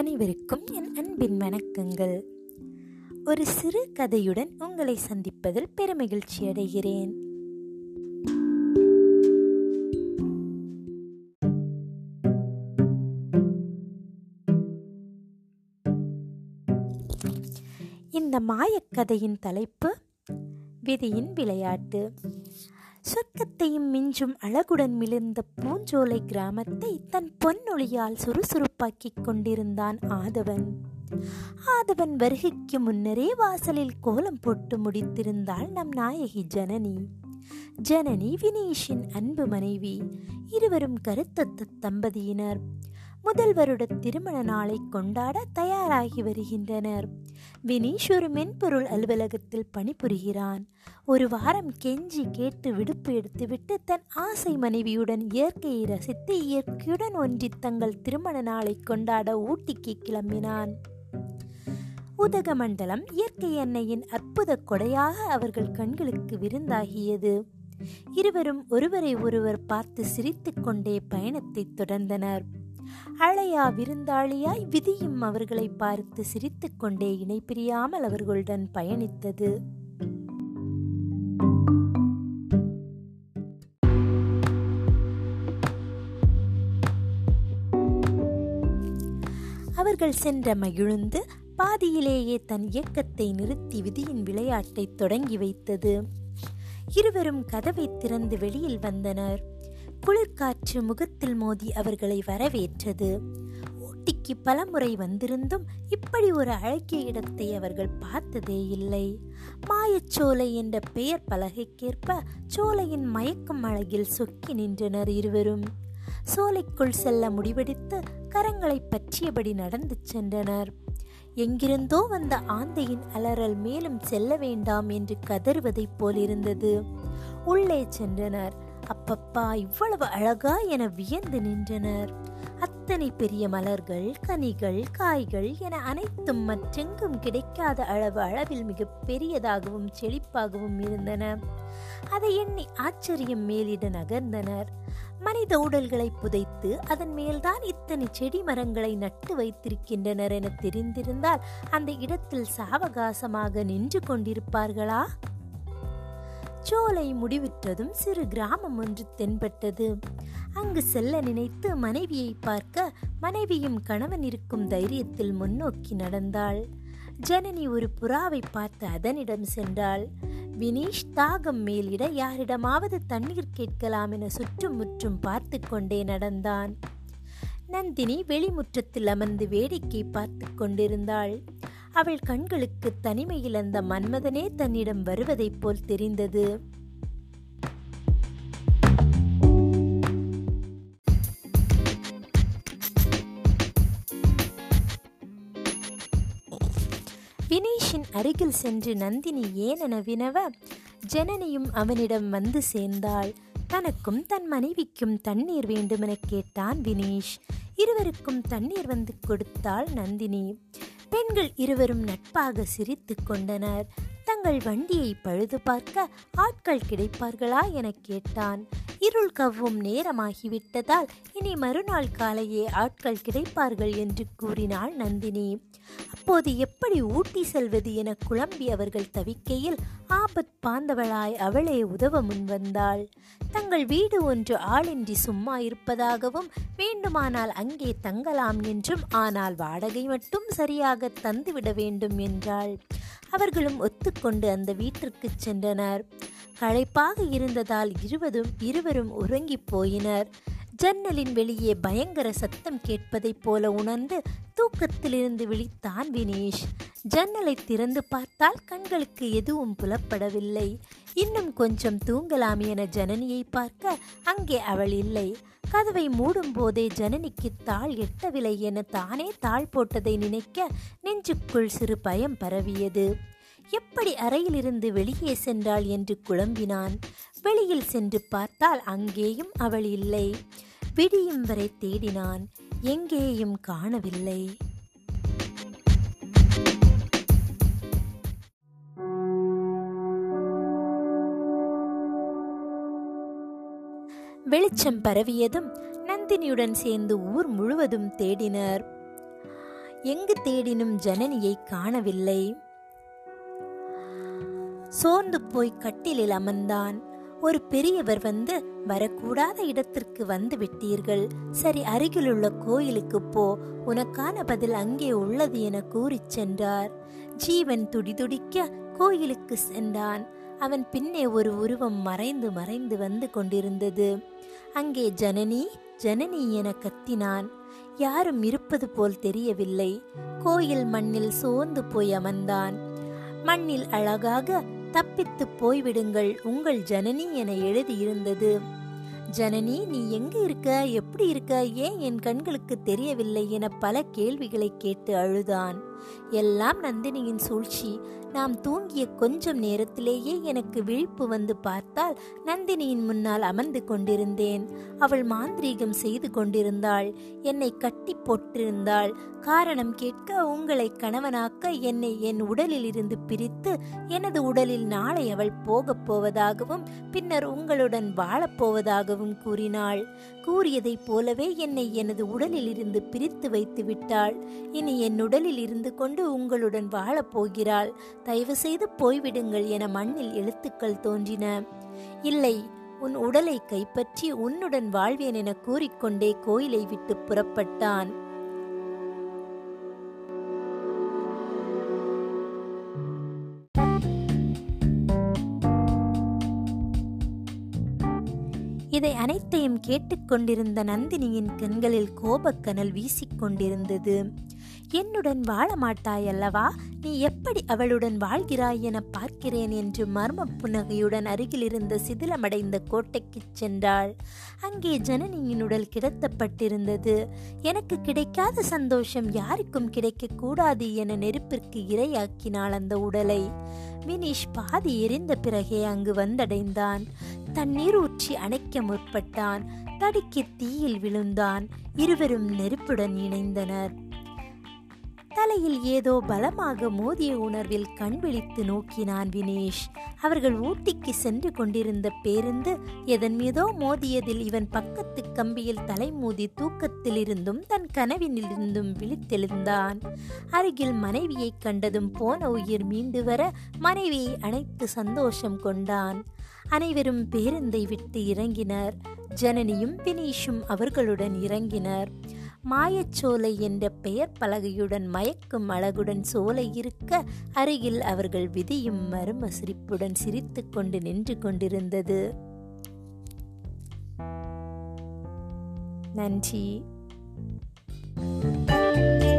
அனைவருக்கும் என் அன்பின் வணக்கங்கள். ஒரு சிறு கதையுடன் உங்களை சந்திப்பதில் பெருமகிழ்ச்சி அடைகிறேன். இந்த மாயக்கதையின் தலைப்பு விதியின் விளையாட்டு. சொர்க்கத்தையும் மிஞ்சும் அழகுடன் மிளிர்ந்த பூஞ்சோலை கிராமத்தை தன் பொன்னொழியால் சுறுசுறுப்பாக்கிக் கொண்டிருந்தான் ஆதவன். ஆதவன் வருகைக்கு முன்னரே வாசலில் கோலம் போட்டு முடித்திருந்தாள் நம் நாயகி ஜனனி. ஜனனி வினீஷின் அன்பு மனைவி இருவரும் கருத்தத்த தம்பதியினர். முதல் வருட திருமண நாளை கொண்டாட தயாராகி வருகின்றனர். வினீஷ் ஒரு மென்பொருள் அலுவலகத்தில் பணிபுரிகிறான். ஒரு வாரம் கெஞ்சி கேட்டு விடுப்பு எடுத்துவிட்டு தன் ஆசை மனைவியுடன் இயற்கையை ரசித்து இயற்கையுடன் ஒன்றி தங்கள் திருமண நாளை கொண்டாட ஊட்டிக்கு கிளம்பினான். உதகமண்டலம் இயற்கை எண்ணெயின் அற்புத கொடையாக அவர்கள் கண்களுக்கு விருந்தாகியது. இருவரும் ஒருவரை ஒருவர் பார்த்து சிரித்துக்கொண்டே பயணத்தை தொடர்ந்தனர். அழையா விருந்தாளியாய் விதியும் அவர்களை பார்த்து சிரித்துக்கொண்டே இணை பிரியாமல் அவர்களுடன் பயணித்தது. அவர்கள் சென்ற மகிழுந்து பாதியிலேயே தன் இயக்கத்தை நிறுத்தி விதியின் விளையாட்டை தொடங்கி வைத்தது. இருவரும் கதவை திறந்து வெளியில் வந்தனர். குளிர்காற்று முகத்தில் மோதி அவர்களை வரவேற்றது. ஊட்டிக்கு பலமுறை வந்திருந்தும் இப்படி ஒரு அழகிய இடத்தை அவர்கள் பார்த்ததே இல்லை. மாயச்சோலை என்ற பெயர் பலகைக்கேற்ப சோலையின் மயக்கும் அழகில் சொக்கி நின்றனர் இருவரும். சோலைக்குள் செல்ல முடிவெடுத்து கரங்களை பற்றியபடி நடந்து சென்றனர். எங்கிருந்தோ வந்த ஆந்தையின் அலறல் மேலும் செல்ல வேண்டாம் என்று கதறுவதைப் போலிருந்தது. உள்ளே சென்றனர். அப்பப்பா இவ்வளவு அழகா என வியந்து நின்றனர். அத்தனை பெரிய மலர்கள் கனிகள் காய்கள் என அனைத்தும் மற்றெங்கும் கிடைக்காத அளவு அளவில் மிக பெரியதாகவும் செழிப்பாகவும் இருந்தன. அதை எண்ணி ஆச்சரியம் மேலிட நகர்ந்தனர். மனித உடல்களை புதைத்து அதன் மேல்தான் இத்தனை செடி மரங்களை நட்டு வைத்திருக்கின்றனர் என தெரிந்திருந்தால் அந்த இடத்தில் சாவகாசமாக நின்று கொண்டிருப்பார்களா? சோலை முடிவிட்டதும் சிறு கிராமம் ஒன்று தென்பட்டது. அங்கு செல்ல நினைத்து மனைவியை பார்க்க மனைவியும் கணவன் இருக்கும் தைரியத்தில் முன்னோக்கி நடந்தாள். ஜனனி ஒரு புறாவை பார்த்து அதனிடம் சென்றாள். வினீஷ் தாகம் மேலிட யாரிடமாவது தண்ணீர் கேட்கலாம் என சுற்றும் முற்றும் பார்த்து கொண்டே நடந்தான். நந்தினி வெளிமுற்றத்தில் அமர்ந்து வேடிக்கை பார்த்து கொண்டிருந்தாள். அவள் கண்களுக்கு தனிமையில் அந்த மன்மதனே தன்னிடம் வருவதைப் போல் தெரிந்தது. வினீஷின் அருகில் சென்று நந்தினி ஏனென வினவ ஜனனியும் அவனிடம் வந்து சேர்ந்தாள். தனக்கும் தன் மனைவிக்கும் தண்ணீர் வேண்டுமென கேட்டான் வினீஷ். இருவருக்கும் தண்ணீர் வந்து கொடுத்தாள் நந்தினி. பெண்கள் இருவரும் நட்பாக சிரித்து கொண்டனர். தங்கள் வண்டியை பழுது பார்க்க ஆட்கள் கிடைப்பார்களா என கேட்டான். இருள் கவ்வும் நேரமாகிவிட்டதால் இனி மறுநாள் காலையே ஆட்கள் கிடைப்பார்கள் என்று கூறினாள் நந்தினி. அப்போது எப்படி ஊட்டி செல்வது என குழம்பி அவர்கள் தவிக்கையில் ஆபத் பாந்தவளாய் அவளே உதவ முன்வந்தாள் தங்கள் வீடு ஒன்று ஆளின்றி சும்மா இருப்பதாகவும் வேண்டுமானால் அங்கே தங்கலாம் என்றும் ஆனால் வாடகை மட்டும் சரியாக தந்துவிட வேண்டும் என்றாள். அவர்களும் ஒத்துக்கொண்டு அந்த வீட்டிற்கு சென்றனர். களைப்பாக இருந்ததால் இருவதும் இருவர் அனைவரும் உறங்கிப் போயினர் ஜன்னலின் வெளியே பயங்கர சத்தம் கேட்பதைப் போல உணர்ந்து தூக்கத்திலிருந்து விழித்தான் வினேஷ். ஜன்னலை திறந்து பார்த்தால் கண்களுக்கு எதுவும் புலப்படவில்லை. இன்னும் கொஞ்சம் தூங்கலாம் என ஜனனியை பார்க்க அங்கே அவள் இல்லை. கதவை மூடும் போதே ஜனனிக்கு தாள் எட்டவில்லை என தானே தாள் போட்டதை நினைக்க நெஞ்சுக்குள் சிறு பயம் பரவியது. எப்படி அறையிலிருந்து வெளியே சென்றாள் என்று குழம்பினான். வெளியில் சென்று பார்த்தால் அங்கேயும் அவள் இல்லை. விடியும் வரை தேடினான். எங்கேயும் காணவில்லை. வெளிச்சம் பரவியதும் நந்தினியுடன் சேர்ந்து ஊர் முழுவதும் தேடினர். எங்கு தேடினும் ஜனனியை காணவில்லை. சோர்ந்து போய் கட்டிலில் அமர்ந்தான். ஒரு பெரியவர் வந்து வரக்கூடாத இடத்திற்கு வந்து விட்டீர்கள். சரி அருகிலுள்ள கோயிலுக்கு போ. உனக்கான பதில் அங்கே உள்ளது என கூறிச் சென்றார். ஜீவன் துடிதுடிக்க கோயிலுக்கு சென்றான். அவன் பின்னே ஒரு உருவம் மறைந்து மறைந்து வந்து கொண்டிருந்தது. அங்கே ஜனனி ஜனனி என கத்தினான். யாரும் இருப்பது போல் தெரியவில்லை. கோயில் மண்ணில் சோர்ந்து போய் அமர்ந்தான். மண்ணில் அழகாக தப்பித்து போய்விடுங்கள் உங்கள் ஜனனி என எழுதியிருந்தது. ஜனனி நீ எங்க இருக்க? எப்படி இருக்க? ஏன் என் கண்களுக்கு தெரியவில்லை? என பல கேள்விகளை கேட்டு அழுதான். எல்லாம் நந்தினியின் சூழ்ச்சி. நாம் தூங்கிய கொஞ்சம் நேரத்திலேயே எனக்கு விழிப்பு வந்து பார்த்தால் நந்தினியின் முன்னால் அமர்ந்து கொண்டிருந்தேன். அவள் மாந்திரீகம் செய்து கொண்டிருந்தாள். என்னை கட்டி போட்டிருந்தாள். காரணம் கேட்க உங்களை கணவனாக்க என்னை என் உடலில் இருந்து பிரித்து எனது உடலில் நாளை அவள் போகப் போவதாகவும் பின்னர் உங்களுடன் வாழப்போவதாகவும் கூறினாள். கூறியதைப் போலவே என்னை எனது உடலில் இருந்து பிரித்து வைத்து விட்டாள். இனி என் உடலில் இருந்து கொண்டு உங்களுடன் வாழப் போகிறாள். தயவு செய்து போய்விடுங்கள் என மண்ணில் எழுத்துக்கள் தோன்றின. இல்லை உன் உடலை கைப்பற்றி உன்னுடன் வாழ்வேன் என கூறிக்கொண்டே கோயிலை விட்டு புறப்பட்டான். இதை அனைத்தையும் கேட்டுக்கொண்டிருந்த நந்தினியின் கண்களில் கோபக்கனல் வீசிக்கொண்டிருந்தது என்னுடன் வாழ மாட்டாய் அல்லவா நீ எப்படி அவளுடன் வாழ்கிறாய் என பார்க்கிறேன் என்று மர்ம புன்னகையுடன் அருகிலிருந்த சிதிலமடைந்த கோட்டைக்குச் சென்றாள். அங்கே ஜனனியின் உடல் கிடத்தப்பட்டிருந்தது. எனக்கு கிடைக்காத சந்தோஷம் யாருக்கும் கிடைக்கக்கூடாது என நெருப்பிற்கு இரையாக்கினாள் அந்த உடலை. வினிஷ் பாதி எரிந்த பிறகே அங்கு வந்தடைந்தான். தண்ணீர் ஊற்றி அணைக்க முற்பட்டான். தடுக்கி தீயில் விழுந்தான். இருவரும் நெருப்புடன் இணைந்தனர். தலையில் ஏதோ பலமாக மோதிய உணர்வில் கண் விழித்து நோக்கினான் வினேஷ். அவர்கள் ஊட்டிக்கு சென்று கொண்டிருந்த பேருந்து எதன் மீதோ மோதியதில் இவன் பக்கத்து கம்பியில் தலைமூதி தூக்கத்திலிருந்தும் தன் கனவினிலிருந்தும் விழித்தெழுந்தான். அருகில் மனைவியைக் கண்டதும் போன உயிர் மீண்டு வர மனைவியை அணைத்து சந்தோஷம் கொண்டான். அனைவரும் பேருந்தை விட்டு இறங்கினர். ஜனனியும் வினீஷும் அவர்களுடன் இறங்கினர். மாயச்சோலை என்ற பெயர் பலகையுடன் மயக்கும் அழகுடன் சோலை இருக்க அருகில் அவர்கள் விதியும் மரும சிரிப்புடன் சிரித்து கொண்டு நின்று கொண்டிருந்தது. நன்றி. thank you